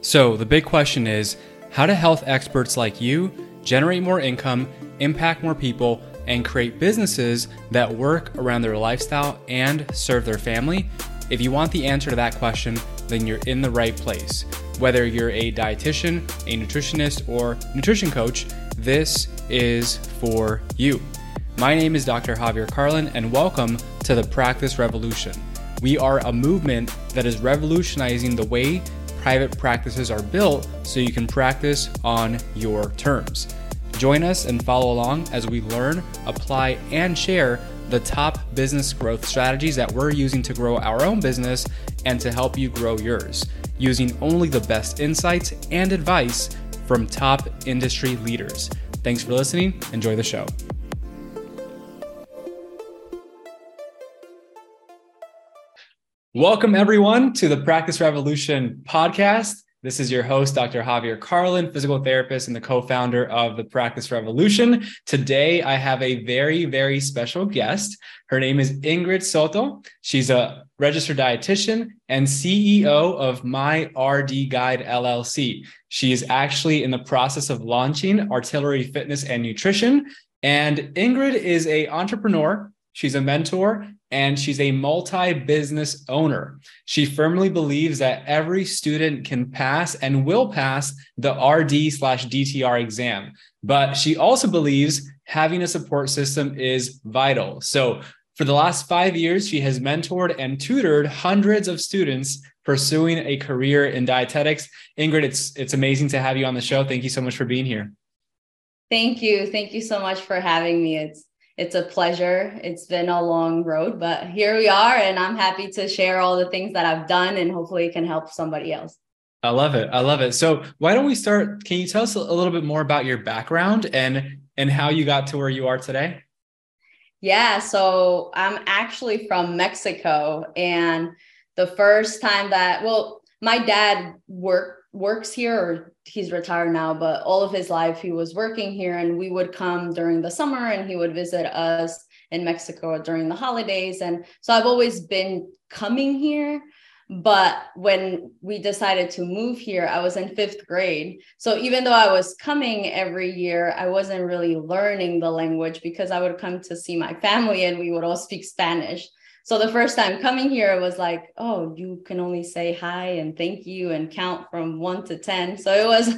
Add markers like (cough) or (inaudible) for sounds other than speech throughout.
So, the big question is how do health experts like you generate more income, impact more people, and create businesses that work around their lifestyle and serve their family? If you want the answer to that question, then you're in the right place. Whether you're a dietitian, a nutritionist, or nutrition coach, this is for you. My name is Dr. Javier Carlin, and welcome to the Practice Revolution. We are a movement that is revolutionizing the way private practices are built so you can practice on your terms. Join us and follow along as we learn, apply, and share the top business growth strategies that we're using to grow our own business and to help you grow yours, using only the best insights and advice from top industry leaders. Thanks for listening. Enjoy the show. Welcome, everyone, to the Practice Revolution podcast. This is your host, Dr. Javier Carlin, physical therapist and the co founder of the Practice Revolution. Today, I have a very, very special guest. Her name is Ingrid Soto. She's a registered dietitian and CEO of My RD Guide LLC. She is actually in the process of launching Artillery Fitness and Nutrition. And Ingrid is a entrepreneur. She's a mentor and she's a multi business owner. She firmly believes that every student can pass and will pass the RD slash DTR exam. But she also believes having a support system is vital. So, for the last five years, she has mentored and tutored hundreds of students pursuing a career in dietetics. Ingrid, it's it's amazing to have you on the show. Thank you so much for being here. Thank you. Thank you so much for having me. It's it's a pleasure. It's been a long road, but here we are, and I'm happy to share all the things that I've done and hopefully it can help somebody else. I love it. I love it. So, why don't we start? Can you tell us a little bit more about your background and and how you got to where you are today? Yeah, so I'm actually from Mexico, and the first time that well, my dad worked works here or he's retired now but all of his life he was working here and we would come during the summer and he would visit us in Mexico during the holidays. And so I've always been coming here but when we decided to move here I was in 5th grade. So even though I was coming every year I wasn't really learning the language because I would come to see my family and we would all speak Spanish so the first time coming here was like oh you can only say hi and thank you and count from 1 to 10 so it was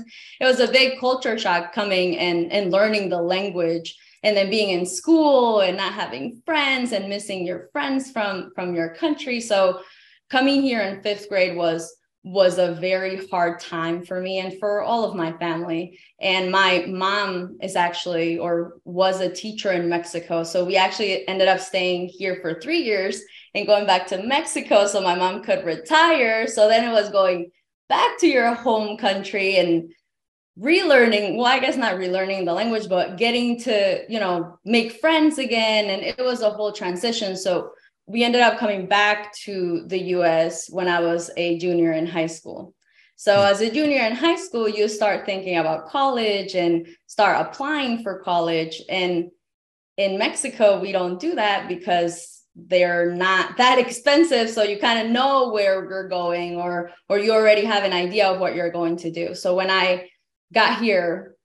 it was a big culture shock coming and and learning the language and then being in school and not having friends and missing your friends from from your country. So coming here in 5th grade was was a very hard time for me and for all of my family. And my mom is actually or was a teacher in Mexico. So we actually ended up staying here for three years and going back to Mexico so my mom could retire. So then it was going back to your home country and relearning well i guess not relearning the language but getting to you know make friends again and it was a whole transition so we ended up coming back to the US when I was a junior in high school. So, hmm. as a junior in high school, you start thinking about college and start applying for college. And in Mexico, we don't do that because they're not that expensive. So, you kind of know where you're going or, or you already have an idea of what you're going to do. So, when I got here,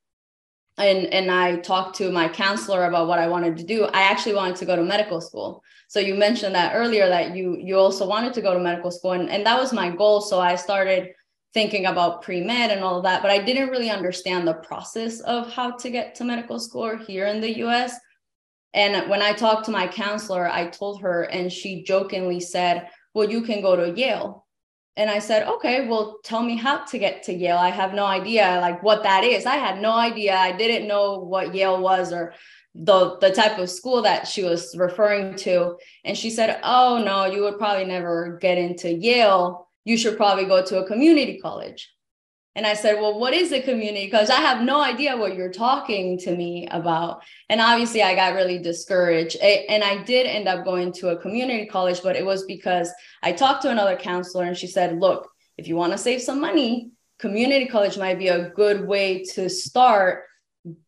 and and I talked to my counselor about what I wanted to do. I actually wanted to go to medical school. So you mentioned that earlier that you you also wanted to go to medical school and, and that was my goal. So I started thinking about pre-med and all of that, but I didn't really understand the process of how to get to medical school here in the US. And when I talked to my counselor, I told her and she jokingly said, "Well, you can go to Yale." And I said, "Okay, well, tell me how to get to Yale. I have no idea like what that is. I had no idea. I didn't know what Yale was or the the type of school that she was referring to and she said oh no you would probably never get into yale you should probably go to a community college and i said well what is a community Because i have no idea what you're talking to me about and obviously i got really discouraged and i did end up going to a community college but it was because i talked to another counselor and she said look if you want to save some money community college might be a good way to start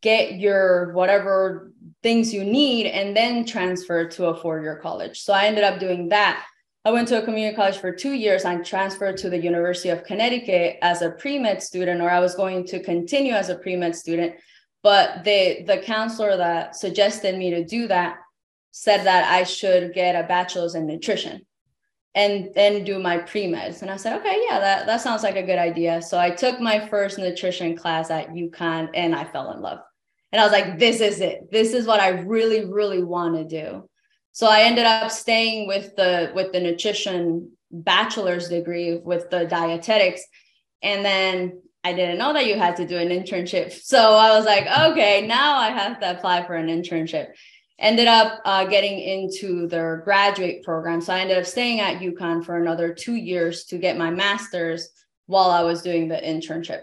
get your whatever things you need and then transfer to a four year college. So I ended up doing that. I went to a community college for two years. and transferred to the University of Connecticut as a pre med student, or I was going to continue as a pre med student. But the the counselor that suggested me to do that said that I should get a bachelor's in nutrition and then do my pre-meds. And I said, okay, yeah, that, that sounds like a good idea. So I took my first nutrition class at UConn and I fell in love. And I was like, this is it. This is what I really, really want to do. So I ended up staying with the with the nutrition bachelor's degree with the dietetics. And then I didn't know that you had to do an internship. So I was like, okay, now I have to apply for an internship ended up uh, getting into their graduate program. So I ended up staying at UConn for another two years to get my master's while I was doing the internship.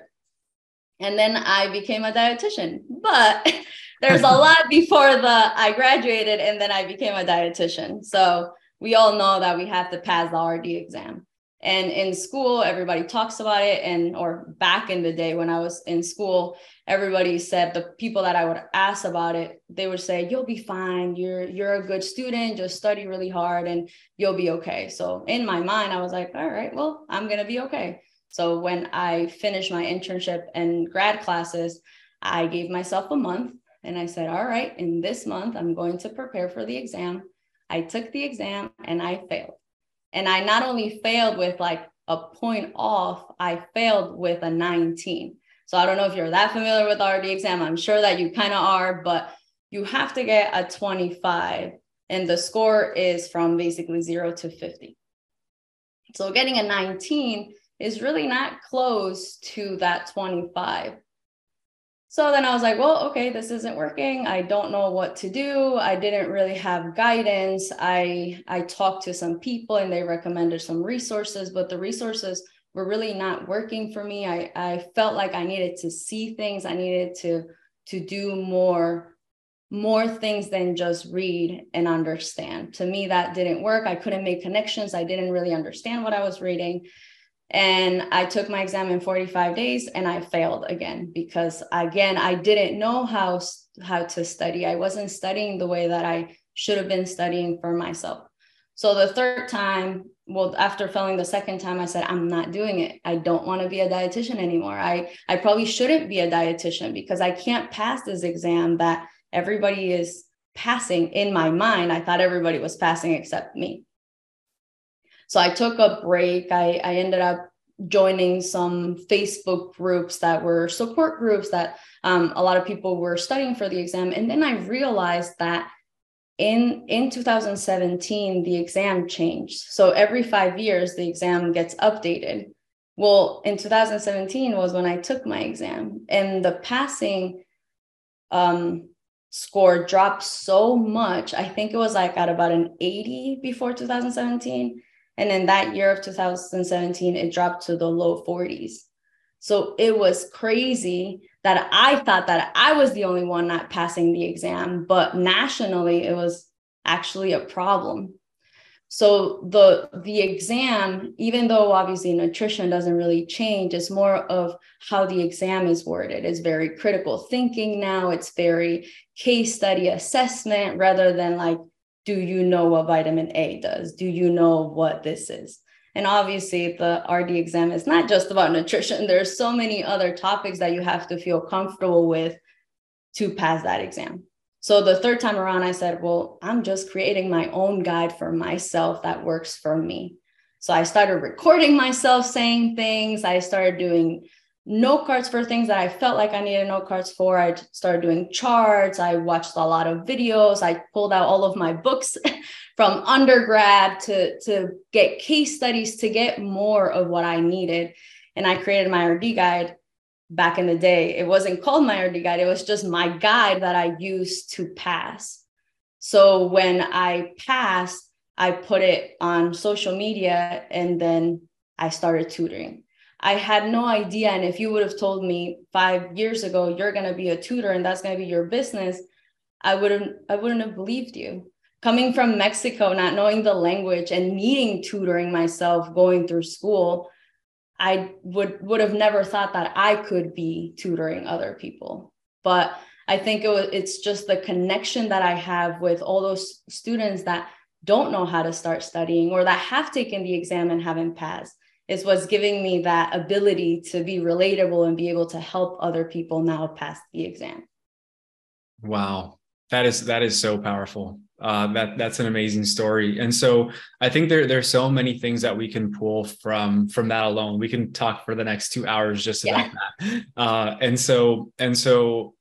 And then I became a dietitian. But (laughs) there's a (laughs) lot before the I graduated and then I became a dietitian. So we all know that we have to pass the RD exam. And in school, everybody talks about it. And or back in the day when I was in school, everybody said the people that I would ask about it, they would say, You'll be fine. You're you're a good student, just study really hard and you'll be okay. So in my mind, I was like, all right, well, I'm gonna be okay. So when I finished my internship and grad classes, I gave myself a month and I said, All right, in this month, I'm going to prepare for the exam. I took the exam and I failed. And I not only failed with like a point off, I failed with a 19. So I don't know if you're that familiar with RD exam. I'm sure that you kind of are, but you have to get a 25 and the score is from basically 0 to 50. So getting a 19 is really not close to that 25. So then I was like, well, okay, this isn't working. I don't know what to do. I didn't really have guidance. I I talked to some people and they recommended some resources, but the resources were really not working for me. I, I felt like I needed to see things. I needed to to do more more things than just read and understand. To me, that didn't work. I couldn't make connections. I didn't really understand what I was reading. And I took my exam in 45 days and I failed again because again, I didn't know how, how to study. I wasn't studying the way that I should have been studying for myself. So the third time, well, after failing the second time, I said, I'm not doing it. I don't want to be a dietitian anymore. I, I probably shouldn't be a dietitian because I can't pass this exam that everybody is passing in my mind. I thought everybody was passing except me. So I took a break. I, I ended up joining some Facebook groups that were support groups that um, a lot of people were studying for the exam. And then I realized that in in 2017 the exam changed so every five years the exam gets updated well in 2017 was when i took my exam and the passing um, score dropped so much i think it was like at about an 80 before 2017 and in that year of 2017, it dropped to the low 40s. So it was crazy that I thought that I was the only one not passing the exam, but nationally, it was actually a problem. So the the exam, even though obviously nutrition doesn't really change, it's more of how the exam is worded. It's very critical thinking now. It's very case study assessment rather than like do you know what vitamin A does? Do you know what this is? And obviously, the RD exam is not just about nutrition. There's so many other topics that you have to feel comfortable with to pass that exam. So the third time around, I said, Well, I'm just creating my own guide for myself that works for me. So I started recording myself saying things. I started doing note cards for things that I felt like I needed note cards for. I started doing charts. I watched a lot of videos. I pulled out all of my books (laughs) from undergrad to, to get case studies to get more of what I needed. And I created my RD guide back in the day. It wasn't called my RD guide, it was just my guide that I used to pass. So when I passed, I put it on social media and then I started tutoring. I had no idea. And if you would have told me five years ago, you're going to be a tutor and that's going to be your business, I wouldn't, I wouldn't have believed you. Coming from Mexico, not knowing the language and needing tutoring myself, going through school, I would would have never thought that I could be tutoring other people. But I think it was, it's just the connection that I have with all those students that don't know how to start studying or that have taken the exam and haven't passed is what's giving me that ability to be relatable and be able to help other people now pass the exam. Wow. That is that is so powerful. Uh, that that's an amazing story. And so I think there there's so many things that we can pull from from that alone. We can talk for the next two hours just about yeah. that. Uh, and so and so,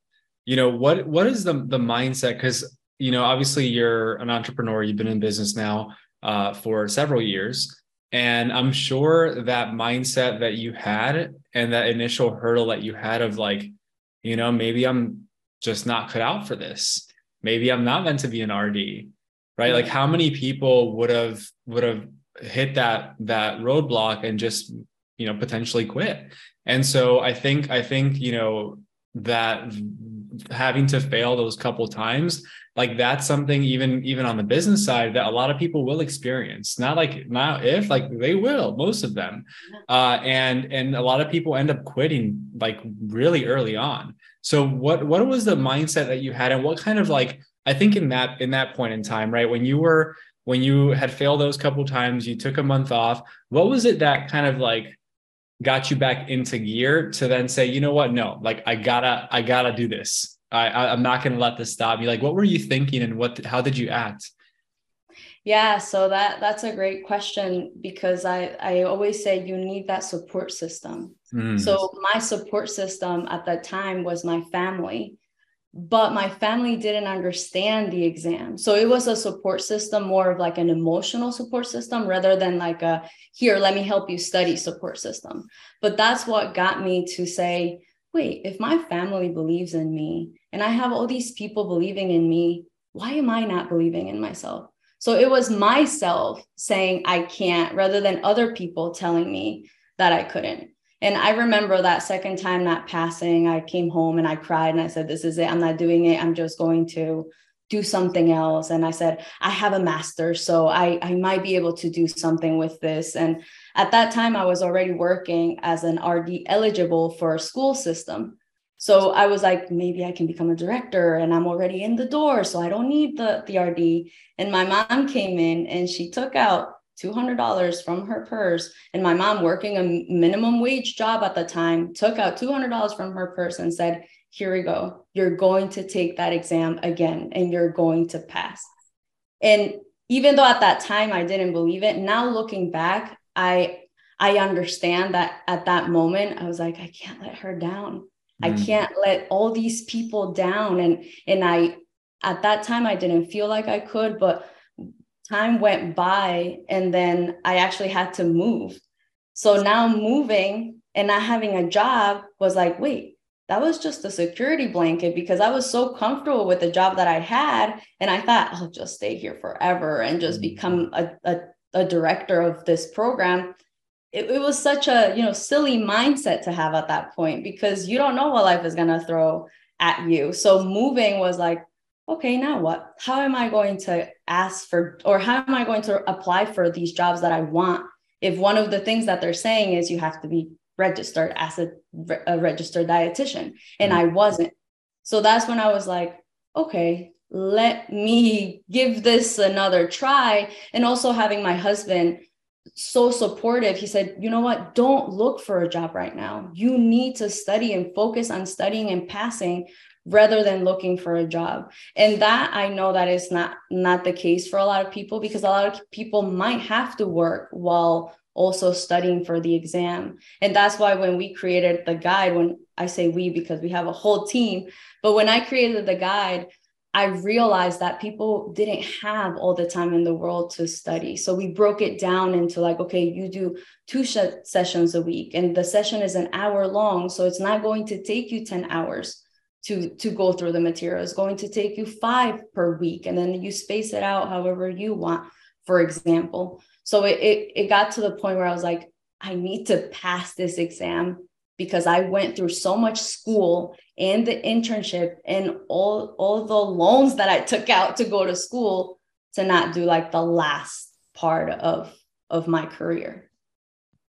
you know, what what is the the mindset? Because you know, obviously you're an entrepreneur. You've been in business now uh, for several years. And I'm sure that mindset that you had and that initial hurdle that you had of like, you know, maybe I'm just not cut out for this. Maybe I'm not meant to be an RD, right? Like how many people would have would have hit that that roadblock and just, you know, potentially quit. And so I think I think, you know, that having to fail those couple times like that's something even even on the business side that a lot of people will experience. Not like not if like they will most of them. Uh and and a lot of people end up quitting like really early on. So what what was the mindset that you had and what kind of like i think in that in that point in time right when you were when you had failed those couple times you took a month off what was it that kind of like got you back into gear to then say you know what? No like i gotta i gotta do this I, I'm not going to let this stop me. Like, what were you thinking, and what? How did you act? Yeah, so that that's a great question because I I always say you need that support system. Mm. So my support system at that time was my family, but my family didn't understand the exam. So it was a support system more of like an emotional support system rather than like a here let me help you study support system. But that's what got me to say wait, if my family believes in me and I have all these people believing in me, why am I not believing in myself? So it was myself saying I can't rather than other people telling me that I couldn't. And I remember that second time not passing, I came home and I cried and I said, This is it. I'm not doing it. I'm just going to do something else. And I said, I have a master, so I, I might be able to do something with this. And at that time, I was already working as an RD eligible for a school system. So I was like, maybe I can become a director and I'm already in the door. So I don't need the, the RD. And my mom came in and she took out $200 from her purse. And my mom, working a minimum wage job at the time, took out $200 from her purse and said, Here we go. You're going to take that exam again and you're going to pass. And even though at that time I didn't believe it, now looking back, I I understand that at that moment I was like I can't let her down. Mm. I can't let all these people down and and I at that time I didn't feel like I could but time went by and then I actually had to move. So now moving and not having a job was like wait that was just a security blanket because I was so comfortable with the job that I had. And I thought I'll just stay here forever and just mm. become a, a a director of this program it, it was such a you know silly mindset to have at that point because you don't know what life is going to throw at you. So moving was like okay now what? How am i going to ask for or how am i going to apply for these jobs that i want? If one of the things that they're saying is you have to be registered as a, a registered dietitian and mm-hmm. i wasn't. So that's when i was like okay let me give this another try. And also having my husband so supportive, he said, you know what? Don't look for a job right now. You need to study and focus on studying and passing rather than looking for a job and that i know that is not not the case for a lot of people because a lot of people might have to work while also studying for the exam and that's why when we created the guide when i say we because we have a whole team but when i created the guide I realized that people didn't have all the time in the world to study. So we broke it down into like, okay, you do two sh- sessions a week, and the session is an hour long. So it's not going to take you 10 hours to, to go through the material. It's going to take you five per week. And then you space it out however you want, for example. So it, it, it got to the point where I was like, I need to pass this exam because I went through so much school and the internship and all all the loans that I took out to go to school to not do like the last part of of my career.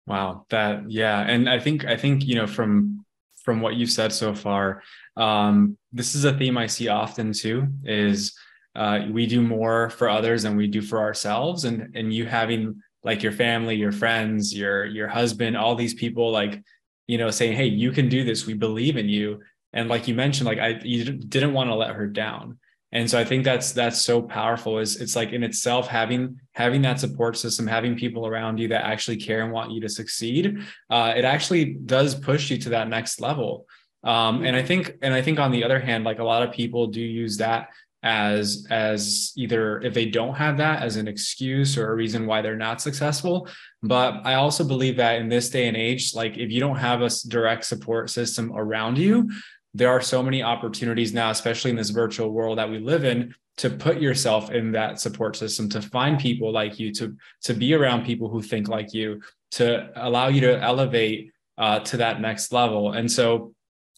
Wow, that yeah, and I think I think you know from from what you've said so far, um, this is a theme I see often too. Is uh, we do more for others than we do for ourselves and and you having like your family your friends your your husband all these people like you know saying hey you can do this we believe in you and like you mentioned like i you didn't want to let her down. And so i think that's that's so powerful is it's like in itself having having that support system having people around you that actually care and want you to succeed uh, it actually does push you to that next level. Um, and i think and i think on the other hand like a lot of people do use that as as either if they don't have that as an excuse or a reason why they're not successful. But i also believe that in this day and age like if you don't have a direct support system around you there are so many opportunities now especially in this virtual world that we live in to put yourself in that support system to find people like you to to be around people who think like you to allow you to elevate uh, to that next level. And so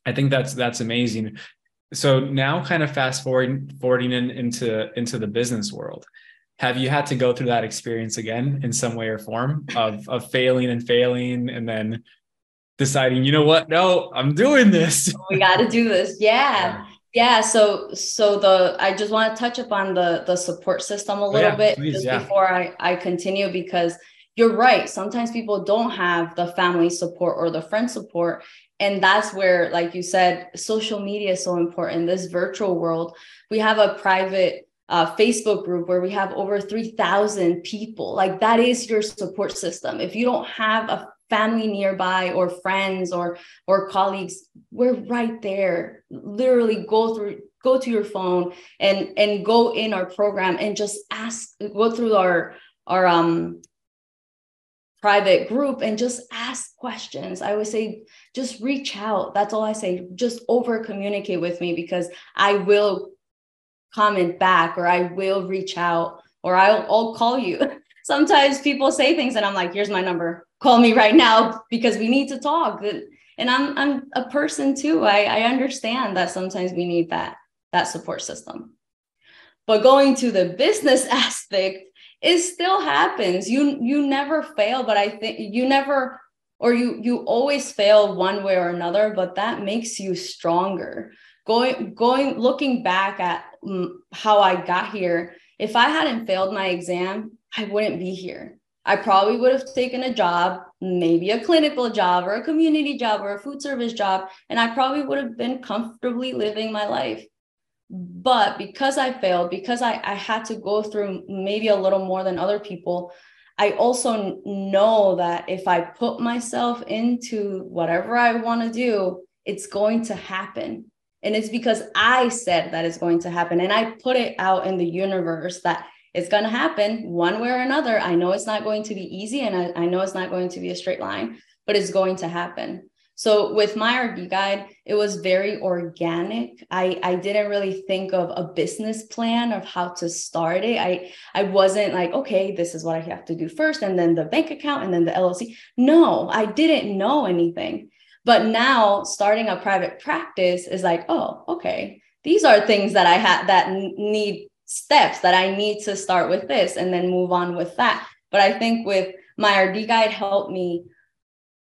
I think that's that's amazing. So now kind of fast forwarding forwarding in, into into the business world have you had to go through that experience again in some way or form of of failing and failing and then deciding you know what? No i'm doing this. (laughs) We got to do this. Yeah. yeah. Yeah so so the i just want to touch upon the the support system a oh, little oh, yeah, bit please, just yeah. before i i continue because you're right. Sometimes people don't have the family support or the friend support and that's where like you said social media is so important. This virtual world we have a private uh, facebook group where we have over 3000 people. Like that is your support system. If you don't have a family nearby or friends or or colleagues we're right there literally go through go to your phone and and go in our program and just ask go through our our um private group and just ask questions. I would say just reach out. That's all I say. Just over communicate with me because I will comment back or I will reach out or I'll, I'll call you. (laughs) Sometimes people say things and I'm like, here's my number. Call me right now because we need to talk. And I'm I'm a person too. I, I understand that sometimes we need that that support system. But going to the business (laughs) aspect, it still happens you you never fail but i think you never or you you always fail one way or another but that makes you stronger going going looking back at mm, how i got here if i hadn't failed my exam i wouldn't be here. I probably would have taken a job maybe a clinical job or a community job or a food service job and i probably would have been comfortably living my life. But because i failed because I, I had to go through maybe a little more than other people i also know that if i put myself into whatever i want to do it's going to happen. And it's because i said that it's going to happen and i put it out in the universe that it's going to happen one way or another i know it's not going to be easy and I, I know it's not going to be a straight line but it's going to happen so with my RD guide, it was very organic. I, I didn't really think of a business plan of how to start it. I, I wasn't like, okay, this is what I have to do first, and then the bank account, and then the LLC. No, I didn't know anything. But now starting a private practice is like, oh, okay, these are things that I had that need steps that I need to start with this and then move on with that. But I think with my RD guide helped me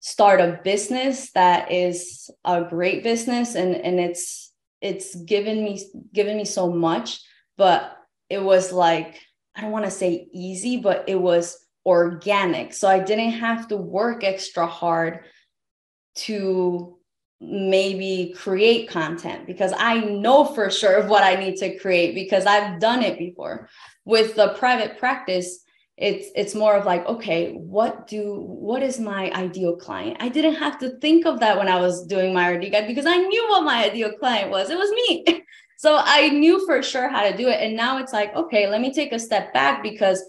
start a business that is a great business and and it's it's given me given me so much but it was like i don't want to say easy but it was organic so i didn't have to work extra hard to maybe create content because i know for sure of what i need to create because i've done it before. With the private practice it's it's more of like okay what do what is my ideal client? I didn't have to think of that when i was doing my rd guide because i knew what my ideal client was. It was me. (laughs) So i knew for sure how to do it. And now it's like okay let me take a step back because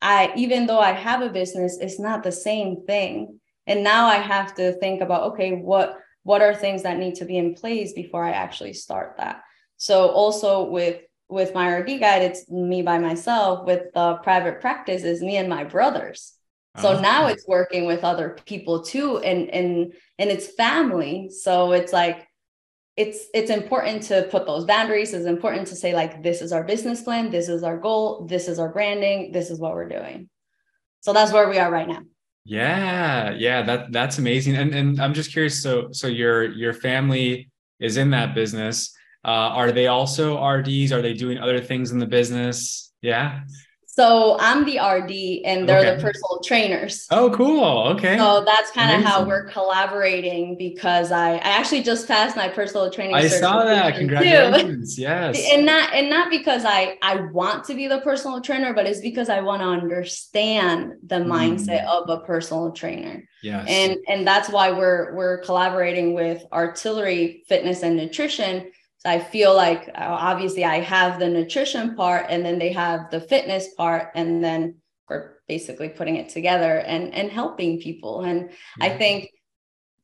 i even though i have a business it's not the same thing. And now i have to think about okay what what are things that need to be in place before i actually start that so also with with my RD guide, it's me by myself. With the private practice, is me and my brothers. So oh. now it's working with other people too, and and and it's family. So it's like it's it's important to put those boundaries. It's important to say like this is our business plan, this is our goal, this is our branding, this is what we're doing. So that's where we are right now. Yeah, yeah, that that's amazing. And and I'm just curious. So so your your family is in that business Uh, are they also RDs? Are they doing other things in the business? Yeah. So I'm the RD and they're okay. the personal trainers. Oh, cool. Okay. So that's kind of how we're collaborating because I, I actually just passed my personal training. I saw that. Congratulations. Too. Yes. And not and not because I I want to be the personal trainer, but it's because I want to understand the mm. mindset of a personal trainer. Yes. And and that's why we're we're collaborating with Artillery Fitness and Nutrition I feel like uh, obviously I have the nutrition part and then they have the fitness part and then we're basically putting it together and and helping people. And yeah. I think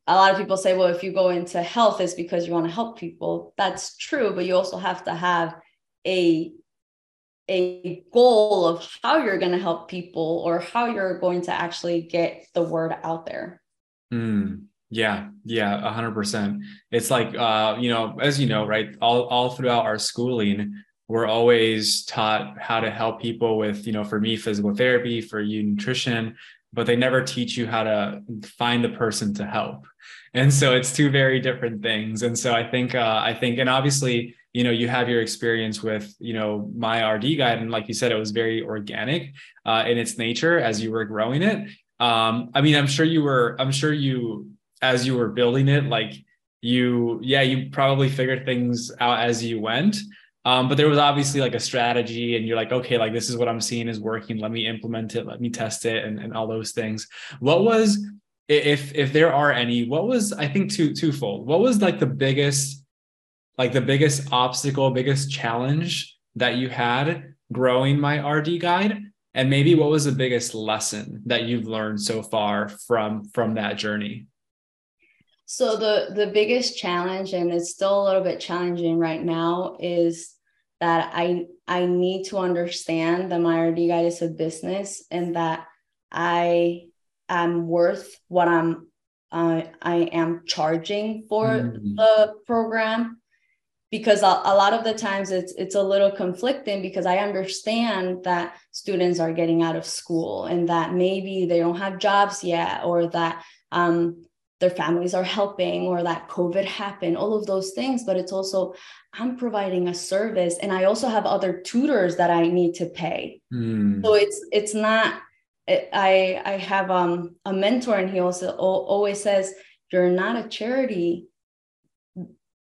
a lot of people say, well, if you go into health, it's because you want to help people. That's true, but you also have to have a a goal of how you're going to help people or how you're going to actually get the word out there. Mm. Yeah, yeah, a hundred percent. It's like uh, you know, as you know, right? All all throughout our schooling, we're always taught how to help people with, you know, for me, physical therapy, for you, nutrition, but they never teach you how to find the person to help. And so it's two very different things. And so I think uh, I think, and obviously, you know, you have your experience with, you know, my RD guide, and like you said, it was very organic uh, in its nature as you were growing it. Um, I mean, I'm sure you were, I'm sure you as you were building it like you yeah you probably figured things out as you went. Um, but there was obviously like a strategy and you're like okay like this is what i'm seeing is working. Let me implement it. Let me test it and, and all those things. What was if if there are any what was i think two twofold. What was like the biggest like the biggest obstacle biggest challenge that you had growing my rd guide? And maybe what was the biggest lesson that you've learned so far from from that journey so the the biggest challenge, and it's still a little bit challenging right now, is that I I need to understand that my RD guide is a business and that I am worth what I'm uh, I am charging for mm-hmm. the program because a, a, lot of the times it's it's a little conflicting because I understand that students are getting out of school and that maybe they don't have jobs yet or that um, their families are helping or that covid happened all of those things but it's also i'm providing a service and i also have other tutors that i need to pay mm. so it's it's not i i have um a mentor and he also always says you're not a charity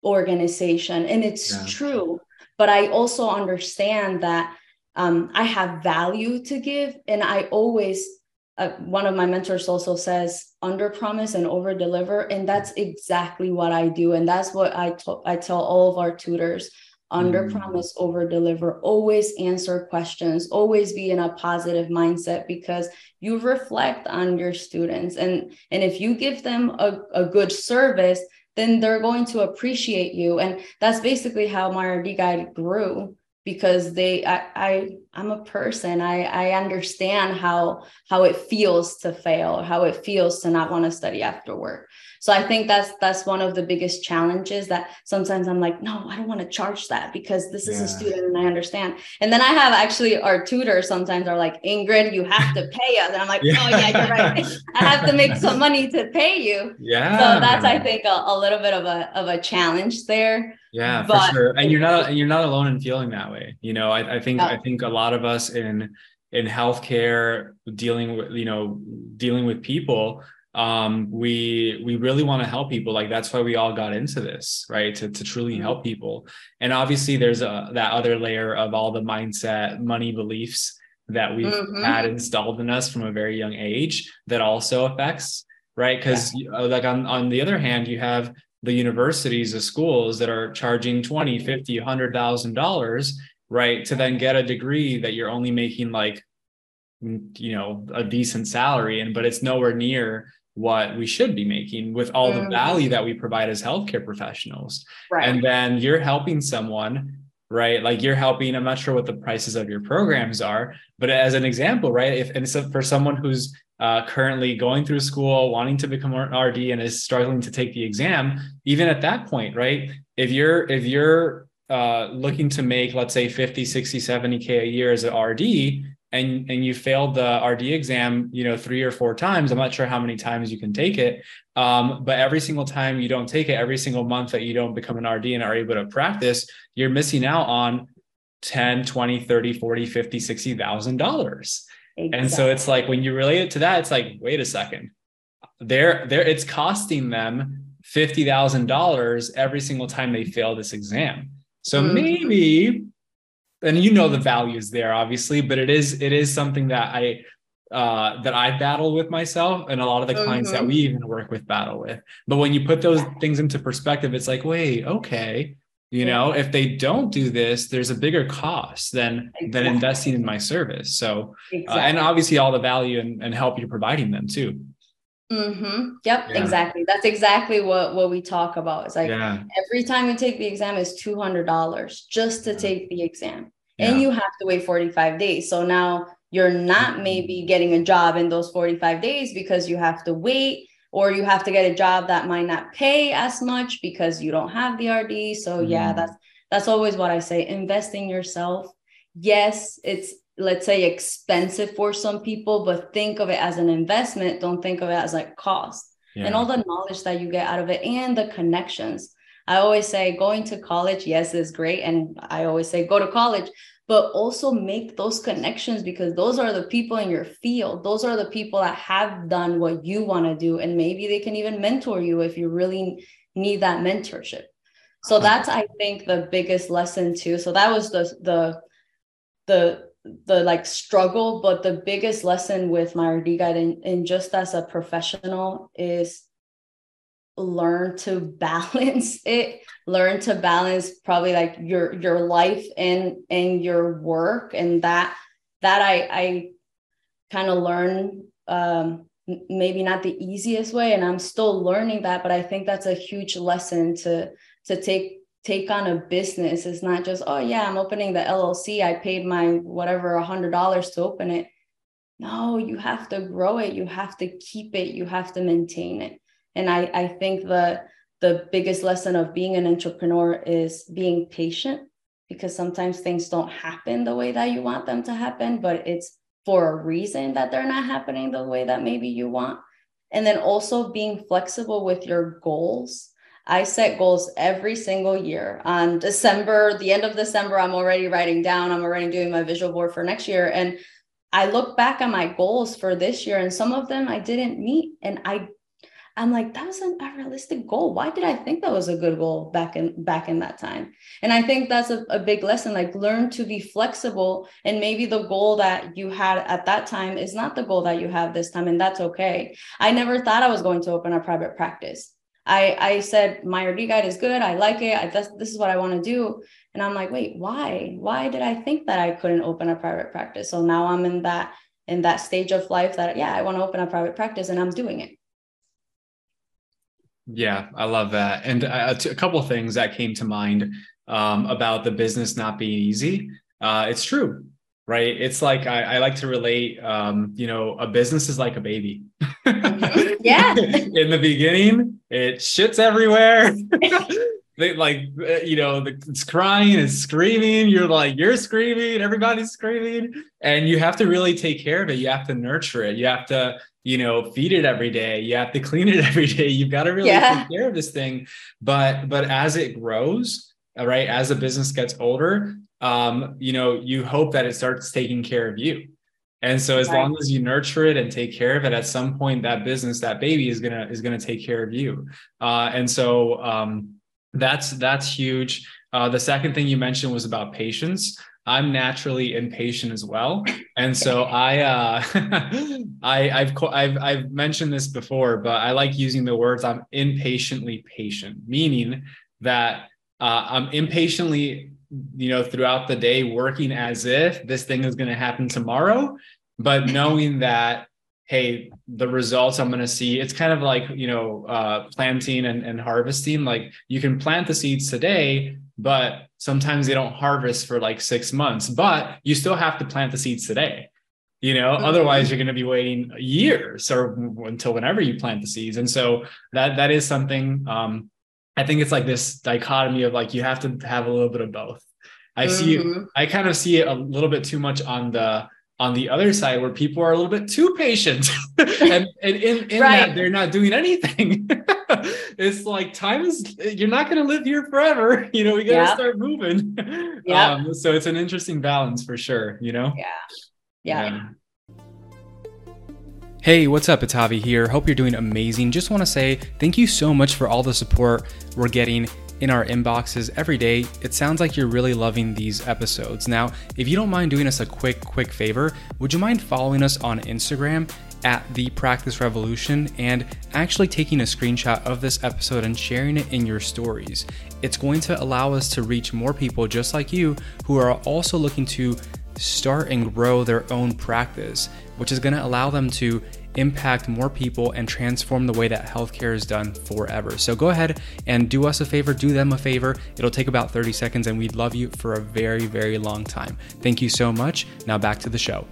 organization and it's yeah. true but i also understand that um, i have value to give and i always uh, one of my mentors also says under promise and over deliver and that's exactly what i do and that's what i, I tell all of our tutors under mm. promise over deliver always answer questions always be in a positive mindset because you reflect on your students and and if you give them a, a good service then they're going to appreciate you and that's basically how my rd guide grew because they I, I i'm a person. I i understand how how it feels to fail how it feels to not want to study after work so i think that's that's one of the biggest challenges that sometimes i'm like no i don't want to charge that because this is yeah. a student and i understand. And then i have actually our tutors sometimes are like ingrid you have to pay us. And i'm like yeah. oh yeah you're right. (laughs) I have to make some money to pay you. Yeah. So that's i think a, a little bit of a of a challenge there. Yeah but, for sure. And you're not you're not alone in feeling that way. You know i, I think i think a lot of us in in healthcare dealing with you know dealing with people um we we really want to help people like that's why we all got into this right to, to truly mm-hmm. help people and obviously there's a that other layer of all the mindset money beliefs that we've mm-hmm. had installed in us from a very young age that also affects right because yeah. Uh, like on on the other hand you have the universities, the schools that are charging 20, 50, 100,000 dollars, right? To then get a degree that you're only making like, you know, a decent salary and, but it's nowhere near what we should be making with all the mm-hmm. value that we provide as healthcare professionals. Right. And then you're helping someone right? Like you're helping. I'm not sure what the prices of your programs are, but as an example, right? If and so for someone who's uh, currently going through school, wanting to become an RD, and is struggling to take the exam, even at that point, right? If you're if you're uh, looking to make, let's say, 50, 60, 70K a year as an RD, and and you failed the RD exam, you know, three or four times. I'm not sure how many times you can take it, um, but every single time you don't take it, every single month that you don't become an RD and are able to practice, you're missing out on 10, 20, 30, 40, 50, 60,000 dollars. And so it's like when you relate it to that, it's like, wait a second. They're there, it's costing them $50,000 every single time they fail this exam. So mm-hmm. maybe and you know the values there obviously but it is it is something that i uh, that I battle with myself and a lot of the clients mm-hmm. that we even work with battle with. But when you put those things into perspective, it's like, wait, okay, you know, if they don't do this, there's a bigger cost than exactly. than investing in my service. So, exactly. uh, and obviously all the value and, and help you're providing them too. Mm-hmm. Yep, yeah. exactly. That's exactly what what we talk about. It's like yeah. every time you take the exam is two hundred dollars just to take the exam, yeah. and you have to wait forty five days. So now you're not mm-hmm. maybe getting a job in those forty five days because you have to wait, or you have to get a job that might not pay as much because you don't have the RD. So mm-hmm. yeah, that's that's always what I say. Invest in yourself. Yes, it's let's say expensive for some people but think of it as an investment. Don't think of it as like cost. Yeah. and all the knowledge that you get out of it and the connections. I always say going to college yes is great. And i always say go to college but also make those connections because those are the people in your field. Those are the people that have done what you want to do. And maybe they can even mentor you if you really need that mentorship. So that's i think the biggest lesson too. So that was the the the the like struggle, but the biggest lesson with my RD guide and, and just as a professional is learn to (laughs) balance it learn to balance probably like your your life and and your work and that that i i kind of learn um maybe not the easiest way and i'm still learning that but i think that's a huge lesson to to take take on a business. It's not just, oh yeah, I'm opening the LLC. I paid my whatever a hundred dollars to open it. No, you have to grow it. You have to keep it. You have to maintain it. And I, I think the the biggest lesson of being an entrepreneur is being patient because sometimes things don't happen the way that you want them to happen, but it's for a reason that they're not happening the way that maybe you want. And then also being flexible with your goals I set goals every single year. On December, the end of December, I'm already writing down, I'm already doing my visual board for next year. And I look back at my goals for this year, and some of them I didn't meet. And I I'm like, that was an unrealistic goal. Why did I think that was a good goal back in back in that time? And I think that's a, a big lesson. Like learn to be flexible. And maybe the goal that you had at that time is not the goal that you have this time. And that's okay. I never thought I was going to open a private practice. I, I said my RD guide is good. I like it. I, this, this is what I want to do. And I'm like, wait, why? Why did I think that I couldn't open a private practice? So now I'm in that in that stage of life that yeah, I want to open a private practice and I'm doing it. Yeah, I love that. And uh, a couple things that came to mind um, about the business not being easy. Uh, it's true right? It's like I, I like to relate, um, you know, a business is like a baby. (laughs) Yeah. In the beginning, it shits everywhere. (laughs) they like, uh, you know, it's crying, it's screaming. You're like, you're screaming, everybody's screaming, and you have to really take care of it. You have to nurture it. You have to, you know, feed it every day. You have to (laughs) clean it every day. You've got to really yeah. take care of this thing. But but as it grows, right as the business gets older, um, you know, you hope that it starts taking care of you. And so as right. long as you nurture it and take care of it, at some point that business, that baby is gonna is gonna take care of you. Uh, and so um, that's that's huge. Uh, the second thing you mentioned was about patience. I'm naturally impatient as well, and so I, uh, (laughs) I, I've, I've, I've mentioned this before, but I like using the words "I'm impatiently patient," meaning that uh, I'm impatiently you know, throughout the day working as if this thing is going to happen tomorrow, but (laughs) knowing that, hey, the results I'm going to see, it's kind of like, you know, uh, planting and, and harvesting. Like you can plant the seeds today, but sometimes they don't harvest for like six months, but you still have to plant the seeds today. You know, mm-hmm. otherwise you're going to be waiting years or until whenever you plant the seeds. And so that that is something um, I think it's like this dichotomy of like you have to have a little bit of both. I mm-hmm. see I kind of see it a little bit too much on the on the other side where people are a little bit too patient (laughs) and, and in, in right. that they're not doing anything (laughs) it's like time is you're not going to live here forever (laughs) you know we got to yeah. start moving yeah um, so it's an interesting balance for sure you know yeah yeah, yeah. Hey, what's up? It's Javi here. Hope you're doing amazing. Just want to say thank you so much for all the support we're getting in our inboxes every day. It sounds like you're really loving these episodes. Now, if you don't mind doing us a quick, quick favor, would you mind following us on Instagram at the Practice Revolution and actually taking a screenshot of this episode and sharing it in your stories? It's going to allow us to reach more people just like you who are also looking to start and grow their own practice, which is going to allow them to impact more people and transform the way that healthcare is done forever. So go ahead and do us a favor, do them a favor. It'll take about 30 seconds and we'd love you for a very, very long time. Thank you so much. Now back to the show.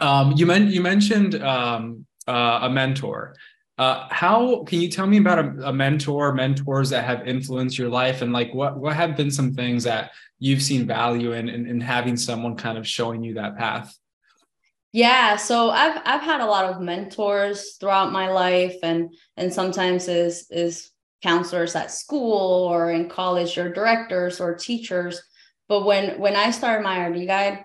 Um, you, men- you mentioned um, uh, a mentor. Uh, how can you tell me about a, a, mentor, mentors that have influenced your life, and like what what have been some things that you've seen value in, in, in having someone kind of showing you that path? Yeah, so I've I've had a lot of mentors throughout my life, and and sometimes is is counselors at school or in college or directors or teachers. But when when I started my RD guide,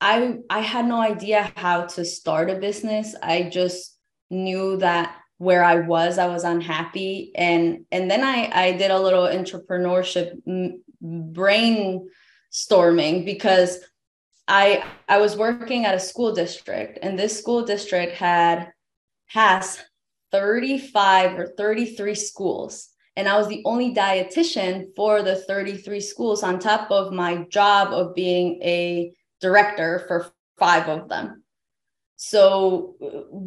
I I had no idea how to start a business. I just knew that where I was, I was unhappy. And and then I I did a little entrepreneurship brainstorming because I I was working at a school district and this school district had has 35 or 33 schools. And I was the only dietitian for the 33 schools on top of my job of being a director for five of them. So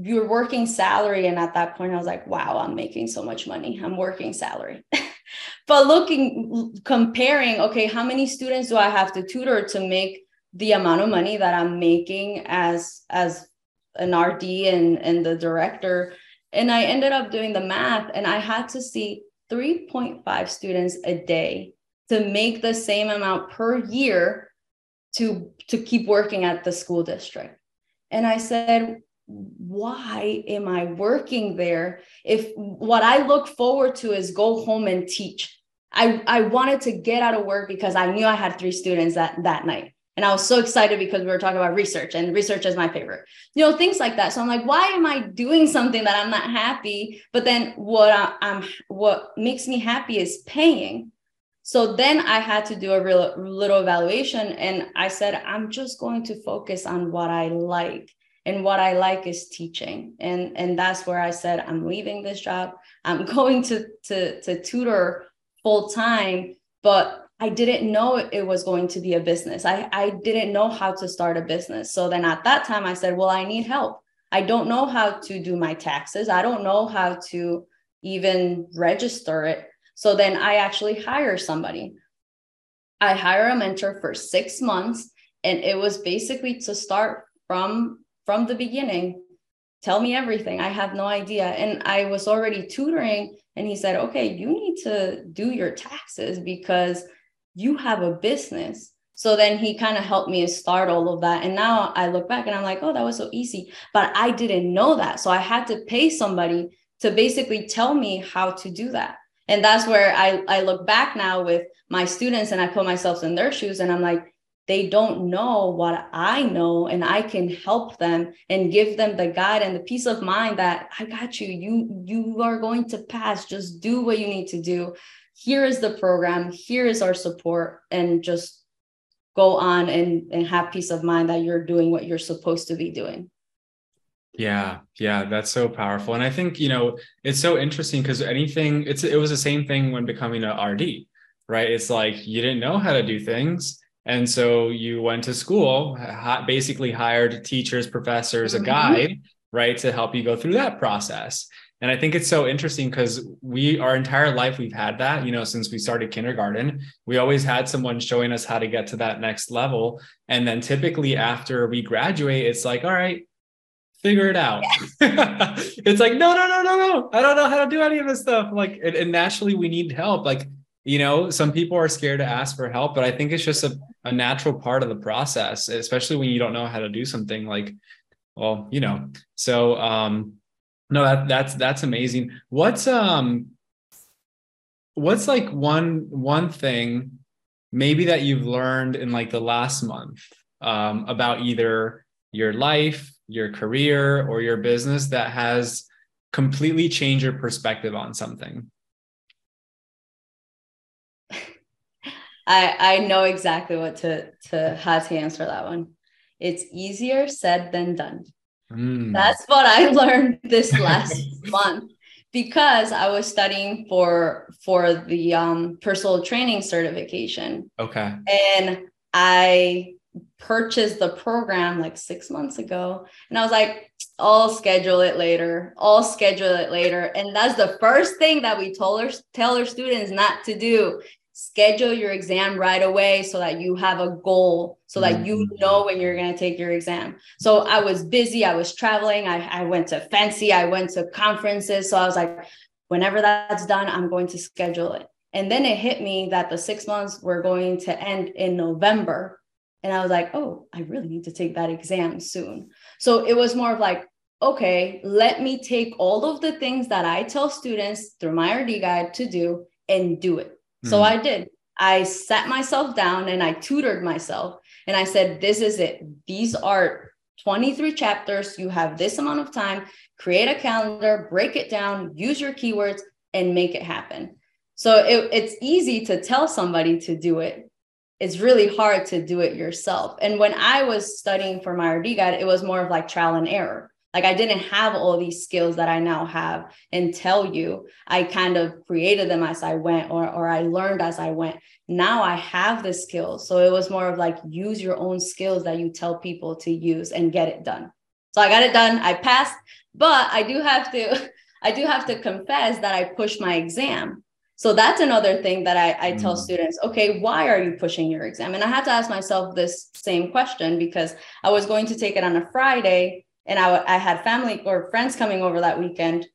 you're working salary. And at that point i was like wow i'm making so much money. I'm working salary (laughs) but looking comparing okay how many students do i have to tutor to make the amount of money that i'm making as as an rd and and the director and i ended up doing the math and i had to see 3.5 students a day to make the same amount per year to to keep working at the school district and I said, why am I working there if what I look forward to is go home and teach? I, I wanted to get out of work because I knew I had three students that, that night. And I was so excited because we were talking about research and research is my favorite, you know, things like that. So I'm like, why am I doing something that I'm not happy? But then what I, I'm, what makes me happy is paying. So then I had to do a real little evaluation and I said, I'm just going to focus on what I like. And what I like is teaching. And, and that's where I said, I'm leaving this job. I'm (laughs) going to, to, to tutor full time, but I didn't know it was going to be a business. I, I didn't know how to start a business. So then at that time, I said, Well, I need help. I don't know how to do my taxes. I don't know how to even register it. So then I actually hire somebody. I hire a mentor for six months, and it was basically to start from from the beginning. Tell me everything. I have no idea. And I was already tutoring, and he said, Okay, you need to do your taxes because you have a business. So then he kind of helped me start all of that. And now I look back and I'm like, oh, that was so easy. But I didn't know that. So I had to pay somebody to basically tell me how to do that and that's where I, I look back now with my students and I put myself in their shoes and I'm like, they don't know what I know, and I can help them and give them the guide and the peace of mind that I got you. You you are going to pass. Just do what you need to do. Here is the program. Here is our support, and just go on and, and have peace of mind that you're doing what you're supposed to be doing. Yeah, yeah, that's so powerful. And I think, you know, it's so interesting because anything, it's it was the same thing when becoming a RD, right? It's like you didn't know how to do things. And so you went to school, basically hired teachers, professors, mm-hmm. a guide, right, to help you go through that process. And I think it's so interesting because we, our entire life, we've had that, you know, since we started kindergarten. We always had someone showing us how to get to that next level. And then typically after we graduate, it's like, all right, figure it out. (laughs) it's like, no, no, no, no, no. I don't know how to do any of this stuff. Like, and, and naturally we need help. Like you know, some people are scared to ask for help, but I think it's just a, a natural part of the process, especially when you don't know how to do something like, well, you know. So um no, that that's that's amazing. What's um what's like one one thing maybe that you've learned in like the last month um, about either your life, your career, or your business that has completely changed your perspective on something? I I know exactly what to to how to answer that one. It's easier said than done. Mm. That's what I (laughs) learned this last (laughs) month because I was studying for for the um, personal training certification. Okay. And I purchased the program like six months ago, and I was like, "I'll schedule it later. I'll schedule it later." And that's the first thing that we told our tell our students not to do schedule your exam right away so that you have a goal so that you mm-hmm. know when you're going to take your exam. So i was busy i was traveling I, I went to fancy i went to conferences so i was like whenever that's done i'm going to schedule it. And then it hit me that the six months were going to end in november. And i was like oh i really need to take that exam soon. So it was more of like okay let me take all of the things that i tell students through my rd guide to do and do it so hmm. I did. I sat myself down and I tutored myself. And I said, This is it. These are 23 chapters. You have this amount of time. Create a calendar, break it down, use your keywords, and make it happen. So it, it's easy to tell somebody to do it. It's really hard to do it yourself. And when I was studying for my RD guide, it was more of like trial and error. Like I didn't have all these skills that I now have and tell you. I kind of created them as I went or, or I learned as I went. Now I have the skills. So it was more of like use your own skills that you tell people to use and get it done. So I got it done. I passed, but I do have to, (laughs) I do have to confess that I pushed my exam. So that's another thing that I, I tell mm. students, okay, why are you pushing your exam? And I had to ask myself this same question because I was going to take it on a Friday and I, I had family or friends coming over that weekend.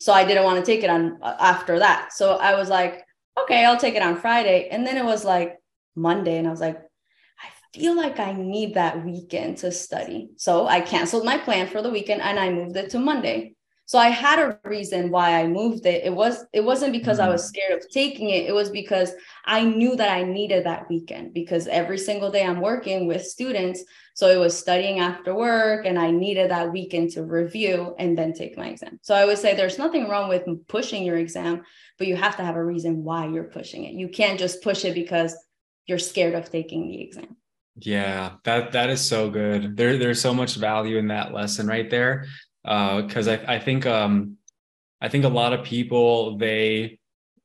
So i didn't want to take it on uh, after that. So i was like okay i'll take it on friday. And then it was like monday and i was like i feel like i need that weekend to study. So i canceled my plan for the weekend and i moved it to monday so i had a reason why i moved it. It was it wasn't because i mm-hmm. was scared of taking it. It was because i knew that i needed that weekend because every single day i'm working with students. So it was studying after work and i needed that weekend to review and then take my exam. So i would say there's nothing wrong with pushing your exam but you have to have a reason why you're pushing it. You can't just push it because you're scared of taking the exam. Yeah that that is so good. There there's so much value in that lesson right there because uh, I, I think um, I think a lot of people they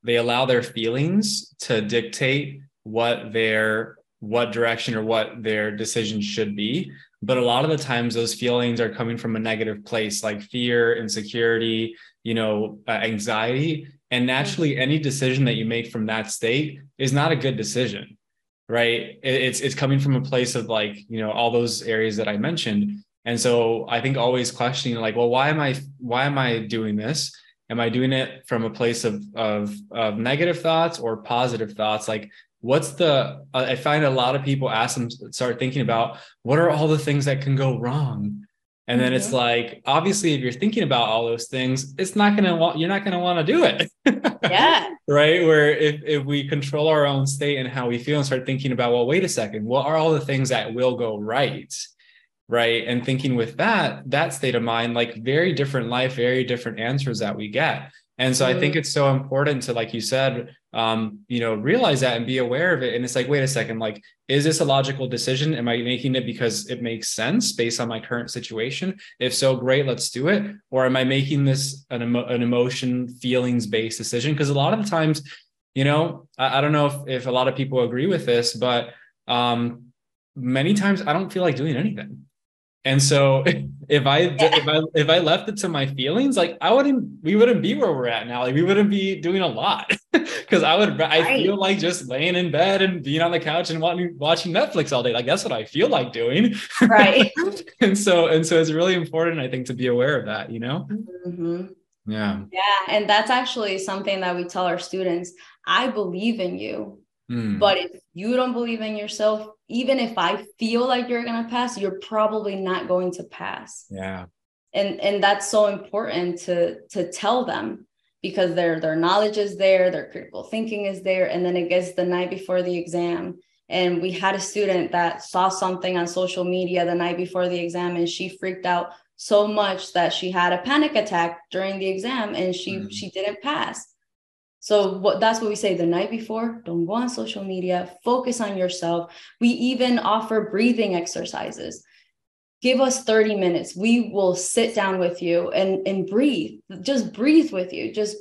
they allow their feelings to dictate what their what direction or what their decision should be. But a lot of the times those feelings are coming from a negative place like fear insecurity you know uh, anxiety. And naturally mm-hmm. any decision that you make from that state is not a good decision right? It's it's coming from a place of like you know all those areas that i mentioned and so I think always questioning like, well, why am I why am I doing this? Am I doing it from a place of of, of negative thoughts or positive thoughts? Like, what's the? I find a lot of people ask them start thinking about what are all the things that can go wrong, and then mm-hmm. it's like, obviously, if you're thinking about all those things, it's not gonna want you're not gonna want to do it. yeah. (laughs) right. Where if if we control our own state and how we feel and start thinking about, well, wait a second, what are all the things that will go right? Right? And thinking with that that state of mind like very different life very different answers that we get. And so mm-hmm. i think mm-hmm. it's so important to like you said um you know realize that and be aware of it. And it's like wait a second like is this a logical decision? Am i making it because it makes sense based on my current situation? If so great let's do it. Or am i making this an, emo- an emotion feelings based decision? Because a lot of the times you know I, I don't know if, if a lot of people agree with this but um many times i don't feel like doing anything and so (laughs) if I if I if I left it to my feelings, like I wouldn't we wouldn't be where we're at now. Like we wouldn't be doing a lot. (laughs) Cause I would I right. feel like just laying in bed and being on the couch and watching watching Netflix all day. Like that's what I feel like doing. Right. (laughs) and so and so it's really important, I think, to be aware of that, you know? Mm-hmm. Yeah. Yeah. And that's actually something that we tell our students. I believe in you. Mm. But if you don't believe in yourself, even if I feel like you're going to pass, you're probably not going to pass. Yeah. And and that's so important to to tell them because their their knowledge is there, their critical thinking is there and then it gets the night before the exam and we had a student that saw something on social media the night before the exam and she freaked out so much that she had a panic attack during the exam and she mm-hmm. she didn't pass so what that's what we say the night before don't go on social media focus on yourself. We even offer breathing exercises. Give us 30 minutes. We will sit down with you and and breathe. Just breathe with you. Just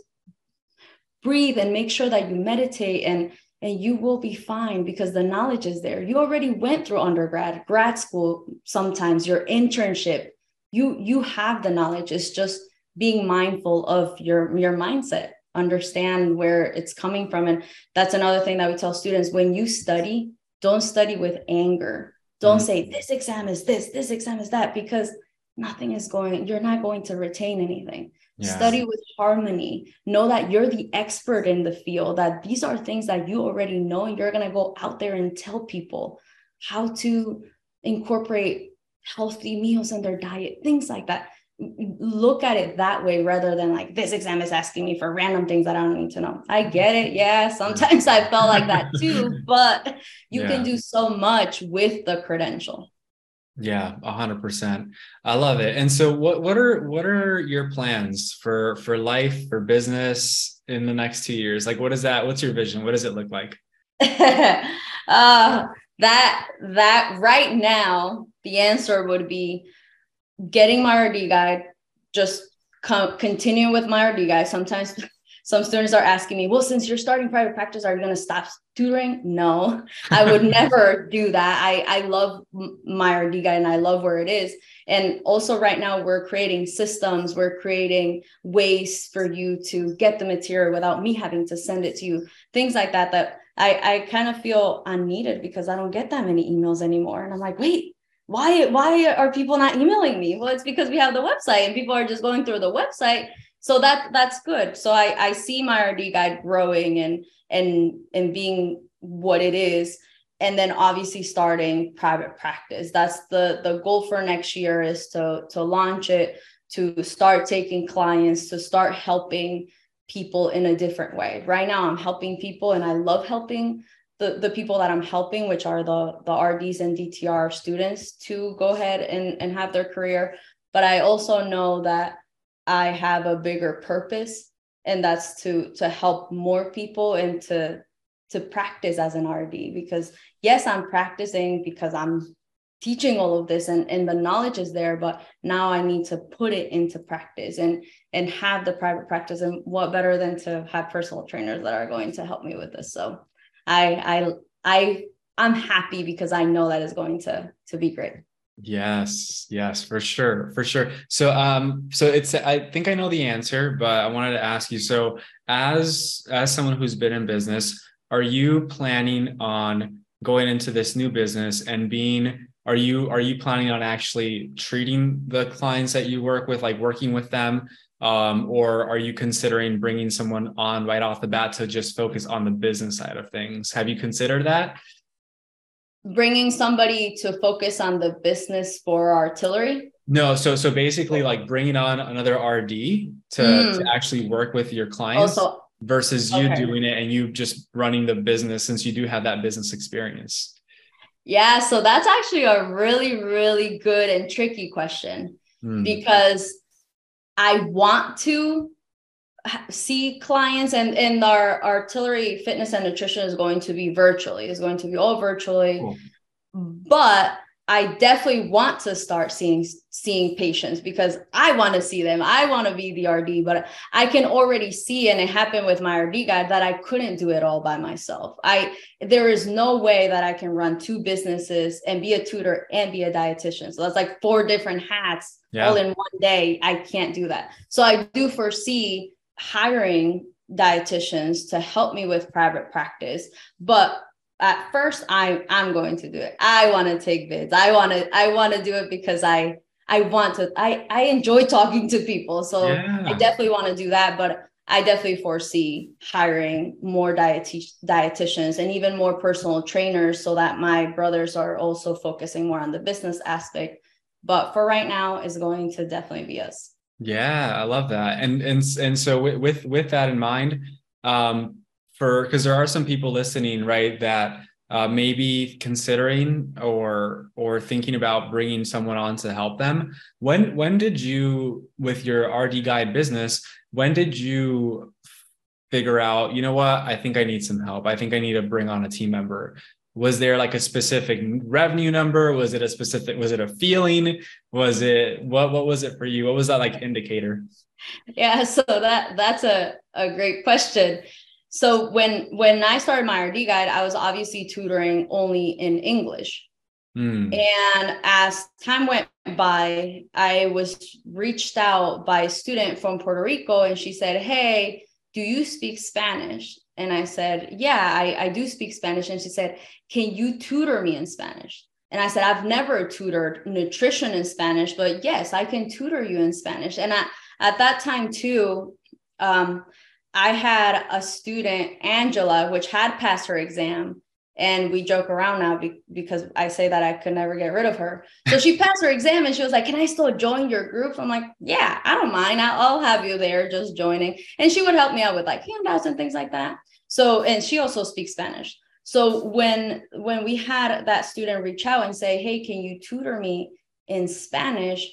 breathe and make sure that you meditate and and you will be fine because the knowledge is there. You already went through undergrad grad school sometimes your internship. You you have the knowledge. It's just being mindful of your your mindset understand where it's coming from. And that's another thing that we tell students when you study don't study with anger. Don't mm-hmm. say this exam is this this exam is that because nothing is going you're not going to retain anything. Yeah. study with harmony. Know that you're the expert in the field that these are things that you already know and you're going to go out there and tell people how to incorporate healthy meals in their diet things like that look at it that way rather than like this exam is asking me for random things that I don't need to know. I get it. Yeah, sometimes I felt like that too, (laughs) but you yeah. can do so much with the credential. Yeah, a hundred percent. I love it. And so what what are what are your plans for for life, for business in the next two years? Like what is that? What's your vision? What does it look like? (laughs) uh that that right now the answer would be getting my RD guide, just co- continue with my RD guide. Sometimes (laughs) some students are asking me, well, since you're starting private practice, are you going to stop tutoring? No, (laughs) I would never (laughs) do that. I, I love my RD guide and I love where it is. And also right now we're creating systems, we're creating ways for you to get the material without me having to send it to you, things like that, that I, I kind of feel unneeded because I don't get that many emails anymore. And I'm like, wait, why why are people not emailing me? Well it's because we have the website and people are just going through the website. So that that's good. So i i see my rd guide growing and and and being what it is. And then obviously starting private practice. That's the the goal for next year is to to launch it to start taking clients to start helping people in a different way. Right now i'm helping people and i love helping the, the people that I'm helping, which are the, the RDs and DTR students, to go ahead and, and have their career. But I also know that I have a bigger purpose, and that's to to help more people and to to practice as an RD. Because yes, I'm practicing because I'm teaching all of this and, and the knowledge is there, but now I need to put it into practice and and have the private practice. And what better than to have personal trainers that are going to help me with this? So I I I I'm happy because I know that is going to to be great. Yes, yes, for sure, for sure. So, um, so it's I think I know the answer, but I wanted to ask you. So, as as someone who's been in business, are you planning on going into this new business and being? Are you are you planning on actually treating the clients that you work with, like working with them um, or are you considering bringing someone on right off the bat to just focus on the business side of things? Have you considered that? Bringing somebody to focus on the business for artillery? No, so so basically, like bringing on another RD to, mm. to actually work with your clients also, versus you okay. doing it and you just running the business since you do have that business experience. Yeah, so that's actually a really, really good and tricky question mm. because I want to see clients and and our artillery fitness and nutrition is going to be virtually is going to be all virtually cool. but I definitely want to start seeing seeing patients because I want to see them. I want to be the RD, but I can already see, and it happened with my RD guide that I couldn't do it all by myself. I there is no way that I can run two businesses and be a tutor and be a dietitian. So that's like four different hats yeah. all in one day. I can't do that. So I do foresee hiring dietitians to help me with private practice, but at first I I'm going to do it. I want to take bids. I want to I want to do it because I I want to I I enjoy talking to people. So yeah. I definitely want to do that, but I definitely foresee hiring more diet- dietitians and even more personal trainers so that my brothers are also focusing more on the business aspect. But for right now, is going to definitely be us. Yeah, I love that. And and and so with with, with that in mind, um, for because there are some people listening, right, that uh, maybe considering or or thinking about bringing someone on to help them. When when did you with your RD guide business? When did you figure out? You know what? I think I need some help. I think I need to bring on a team member. Was there like a specific revenue number? Was it a specific? Was it a feeling? Was it what? What was it for you? What was that like indicator? Yeah, so that that's a a great question so when when I started my RD guide, I was obviously tutoring only in English. Mm. And as time went by, I was reached out by a student from Puerto Rico, and she said, "Hey, do you speak Spanish?" And I said, "Yeah, I, I do speak Spanish." And she said, "Can you tutor me in Spanish?" And I said, "I've never tutored nutrition in Spanish, but yes, I can tutor you in Spanish." And I, at that time too, um, I had a student, Angela, which had passed her exam. And we joke around now be- because I say that I could never get rid of her. So she (laughs) passed her exam and she was like, Can I still join your group? I'm like, Yeah, I don't mind. I'll, I'll have you there just joining. And she would help me out with like handouts and things like that. So, and she also speaks Spanish. So when when we had that student reach out and say, Hey, can you tutor me in Spanish?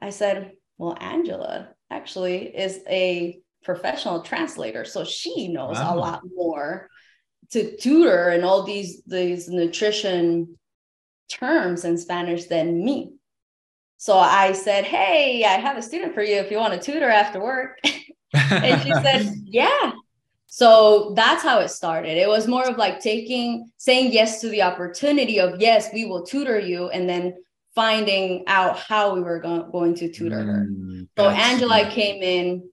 I said, Well, Angela actually is a professional translator, so she knows wow. a lot more to tutor and all these these nutrition terms in Spanish than me. So I said, "Hey, I have a student for you if you want to tutor after work." (laughs) and she said, (laughs) "Yeah." So that's how it started. It was more of like taking saying yes to the opportunity of yes, we will tutor you and then finding out how we were go- going to tutor her. Mm, so Angela came in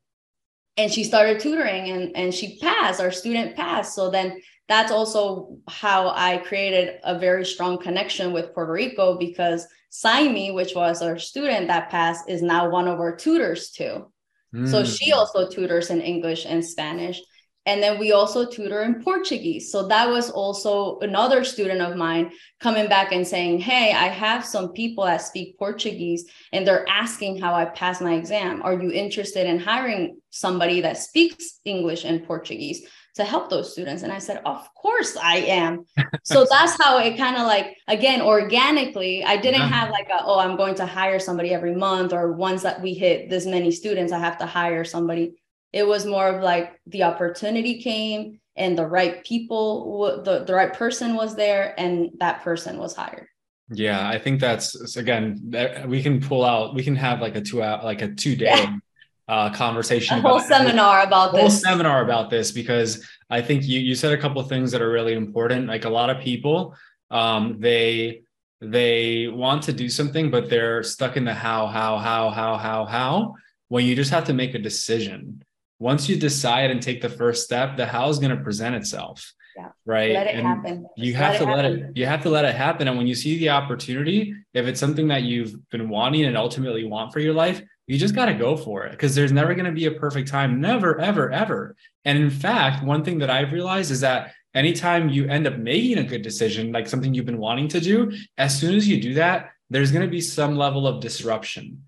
and she started tutoring and, and she passed our student passed. So then that's also how i created a very strong connection with puerto rico because Saimi, which was our student that passed is now one of our tutors too. Mm. so she also tutors in english and spanish and then we also tutor in Portuguese. So that was also another student of mine coming back and saying, Hey, I have some people that speak Portuguese and they're asking how I pass my exam. Are you interested in hiring somebody that speaks English and Portuguese to help those students? And I said, Of course I am. (laughs) so that's how it kind of like, again, organically, I didn't have like a, oh, I'm going to hire somebody every month or once that we hit this many students, I have to hire somebody it was more of like the opportunity came and the right people, the, the right person was there and that person was hired. Yeah, I think that's again, we can pull out, we can have like a two out, like a two day yeah. uh, conversation. A whole about seminar about this. Whole seminar about this because I think you you said a couple things that are really important. Like a lot of people, um, they they want to do something, but they're stuck in the how, how, how, how, how, how. When you just have to make a decision once you decide and take the first step, the how is going to present itself. Yeah. Right. Let it and happen. You have to let it, you have to let it happen. And when you see the opportunity, if it's something that you've been wanting and ultimately want for your life, you just got to go for it because there's never going to be a perfect time. Never, ever, ever. And in fact, one thing that I've realized is that anytime you end up making a good decision, like something you've been wanting to do, as soon as you do that, there's going to be some level of disruption.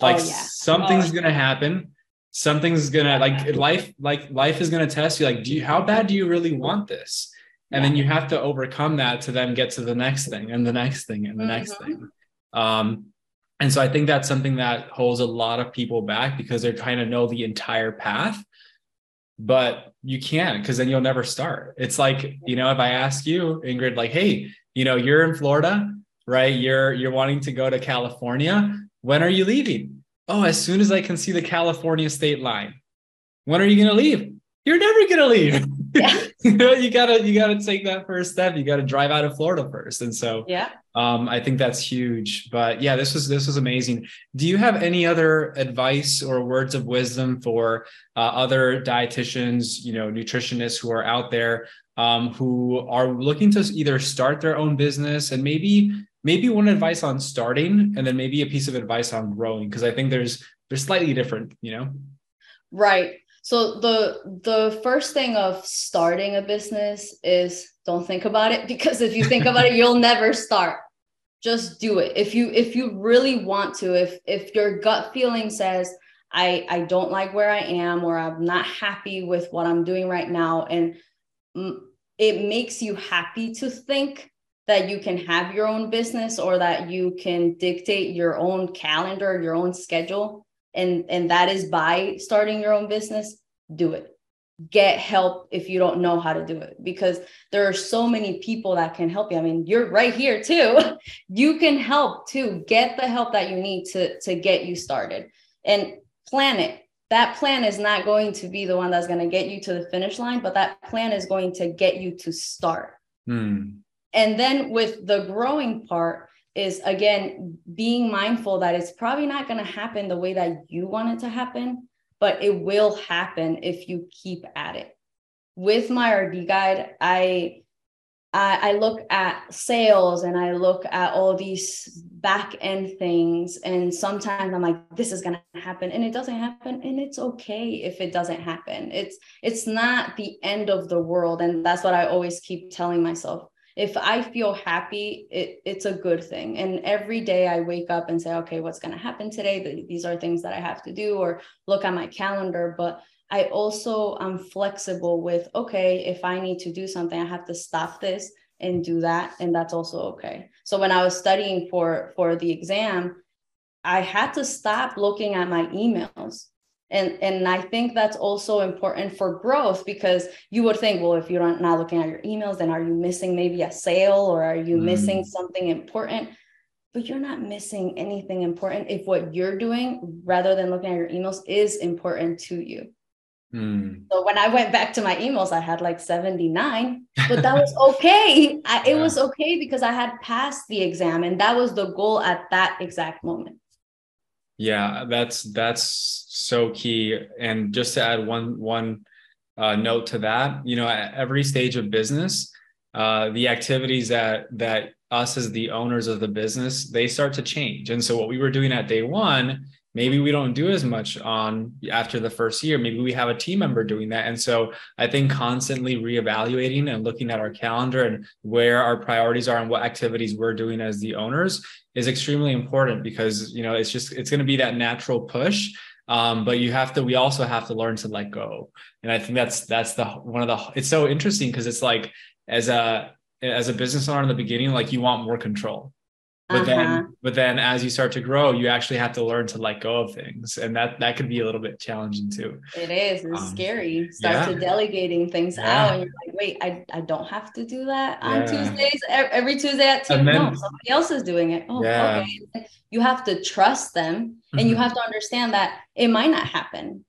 Oh, like oh, yeah. something's oh, going to happen something's gonna like life like life is gonna test you like do you how bad do you really want this? And yeah. then you have to overcome that to then get to the next thing and the next thing and the mm-hmm. next thing. Um and so i think that's something that holds a lot of people back because they're trying to know the entire path but you can't because then you'll never start. It's like you know if i ask you ingrid like hey you know you're in florida right? You're you're wanting to go to california. When are you leaving oh, as soon as I can see the California state line, when are you going to leave? You're never going to leave. Yeah. (laughs) you know, you gotta you gotta take that first step. You gotta drive out of Florida first. And so yeah, um, I think that's huge. But yeah, this was this was amazing. Do you have any other advice or words of wisdom for uh, other dietitians, you know, nutritionists who are out there um, who are looking to either start their own business and maybe maybe one advice on starting and then maybe a piece of advice on growing because i think there's there's slightly different you know right So the the first thing of starting a business is don't think about it (laughs) because if you think about it, you'll never start. Just do it. If you if you really want to, if if your gut feeling says I I don't like where I am or I'm not happy with what I'm doing right now and it makes you happy to think that you can have your own business or that you can dictate your own calendar, your own schedule and and that is by starting your own business, do it. Get help if you don't know how to do it because there are so many people that can help you. I mean, you're right here too. (laughs) you can help too. Get the help that you need to to get you started. And plan it that plan is not going to be the one that's going to get you to the finish line, but that plan is going to get you to start. Mm. And then with the growing part is again being mindful that it's probably not going to happen the way that you want it to happen, but it will happen if you keep at it. With my RD guide, I I, look at sales and I look at all these back end things. And sometimes I'm like, this is gonna happen. And it doesn't happen. And it's okay if it doesn't happen. It's it's not the end of the world. And that's what I always keep telling myself. If I feel happy, it, it's a good thing. And every day I wake up and say, okay, what's gonna happen today? These are things that I have to do, or look at my calendar. But I also am flexible with, okay, if I need to do something, I have to stop this and do that. And that's also okay. So when I was studying for, for the exam, I had to stop looking at my emails. And, and I think that's also important for growth because you would think, well, if you're not looking at your emails, then are you missing maybe a sale or are you mm. missing something important? But you're not missing anything important if what you're doing rather than looking at your emails is important to you. Mm. So when I went back to my emails, I had like 79, but that was (laughs) okay. I, it yeah. was okay because I had passed the exam and that was the goal at that exact moment. Yeah, that's that's so key. And just to add one one uh, note to that, you know, at every stage of business, uh, the activities that that us as the owners of the business they start to change. And so what we were doing at day one maybe we don't do as much on after the first year maybe we have a team member doing that and so i think constantly reevaluating and looking at our calendar and where our priorities are and what activities we're doing as the owners is extremely important because you know it's just it's going to be that natural push. Um, but you have to we also have to learn to let go. And i think that's that's the one of the it's so interesting because it's like as a as a business owner in the beginning like you want more control but uh-huh. then but then as you start to grow you actually have to learn to let go of things and that that could be a little bit challenging too it is it's um, scary start yeah. to delegating things yeah. out and you're like wait I, I don't have to do that on yeah. tuesdays every tuesday at two then, no somebody else is doing it oh okay you have to trust them and mm-hmm. you have to understand that it might not happen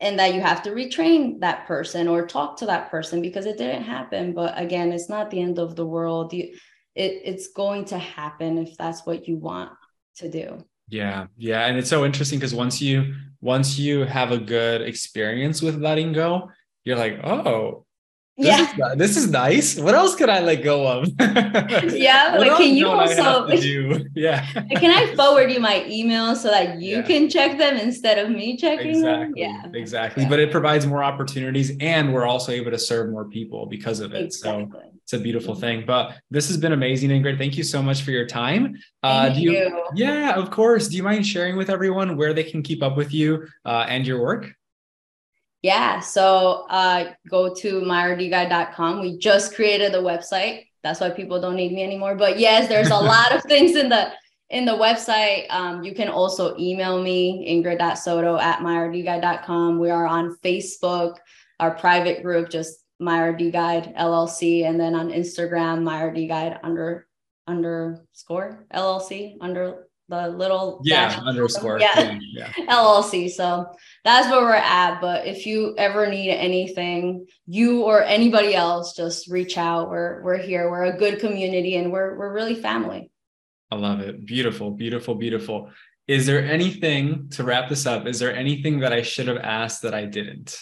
and that you have to retrain that person or talk to that person because it didn't happen but again it's not the end of the world you it, it's going to happen if that's what you want to do. Yeah yeah and it's so interesting because once you once you have a good experience with letting go you're like oh this yeah is, this is nice what else could i let go of (laughs) (laughs) yeah like can you also yeah can i forward you my email so that you yeah. can check them instead of me checking exactly. them yeah exactly yeah. but it provides more opportunities and we're also able to serve more people because of it exactly. so it's a beautiful thing. But this has been amazing, Ingrid. Thank you so much for your time. Uh, Thank do you, you, Yeah, of course. Do you mind sharing with everyone where they can keep up with you uh, and your work? Yeah. So uh, go to myrdguide.com. We just created the website. That's why people don't need me anymore. But yes, there's a lot of (laughs) things in the in the website. Um, you can also email me, ingrid.soto at myrdguide.com. We are on Facebook, our private group, just my RD Guide LLC, and then on Instagram, my RD Guide under underscore LLC under the little yeah underscore yeah. yeah. (laughs) LLC. So that's where we're at. But if you ever need anything, you or anybody else, just reach out. We're we're here. We're a good community, and we're we're really family. I love it. Beautiful, beautiful, beautiful. Is there anything to wrap this up? Is there anything that I should have asked that I didn't?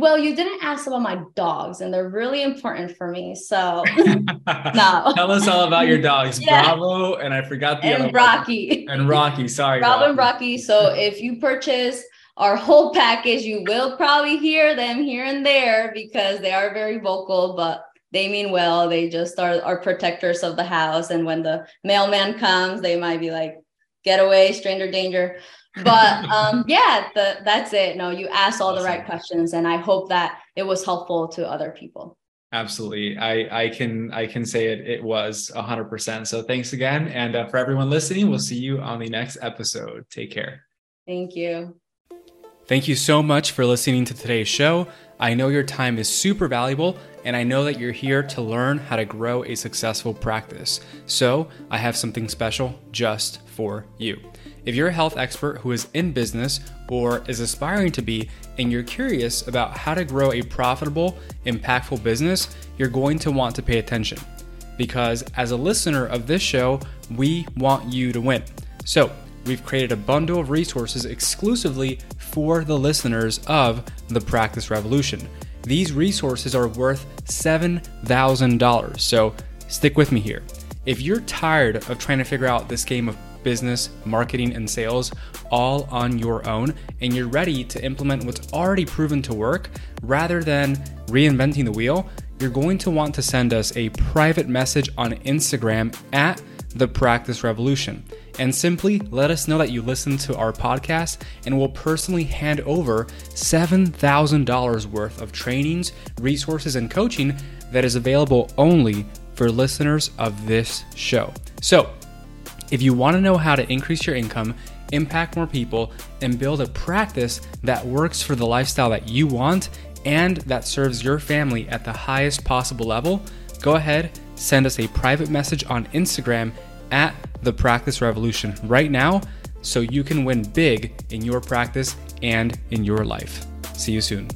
Well, you didn't ask about my dogs, and they're really important for me. So, (laughs) no. Tell us all about your dogs, yeah. Bravo, and I forgot the and other Rocky one. and Rocky. Sorry, Bravo Rocky. and Rocky. So, if you purchase our whole package. You will probably hear them here and there because they are very vocal, but they mean well. They just are, are protectors of the house. And when the mailman comes, they might be like, get away, stranger danger. But (laughs) um, yeah, the, that's it. No, you asked all awesome. the right questions. And I hope that it was helpful to other people. Absolutely. I, I can I can say it it was 100%. So thanks again and uh, for everyone listening, we'll see you on the next episode. Take care. Thank you. Thank you so much for listening to today's show. I know your time is super valuable and I know that you're here to learn how to grow a successful practice. So, I have something special just for you. If you're a health expert who is in business or is aspiring to be, and you're curious about how to grow a profitable, impactful business, you're going to want to pay attention. Because as a listener of this show, we want you to win. So, we've created a bundle of resources exclusively for the listeners of the Practice Revolution. These resources are worth $7,000. So, stick with me here. If you're tired of trying to figure out this game of business, marketing, and sales all on your own, and you're ready to implement what's already proven to work rather than reinventing the wheel, you're going to want to send us a private message on Instagram at the Practice Revolution and simply let us know that you listened to our podcast and we'll personally hand over $7,000 worth of trainings, resources, and coaching that is available only for listeners of this show. So, if you want to know how to increase your income, impact more people, and build a practice that works for the lifestyle that you want and that serves your family at the highest possible level, go ahead, send us a private message on Instagram at the Practice Revolution right now so you can win big in your practice and in your life. See you soon.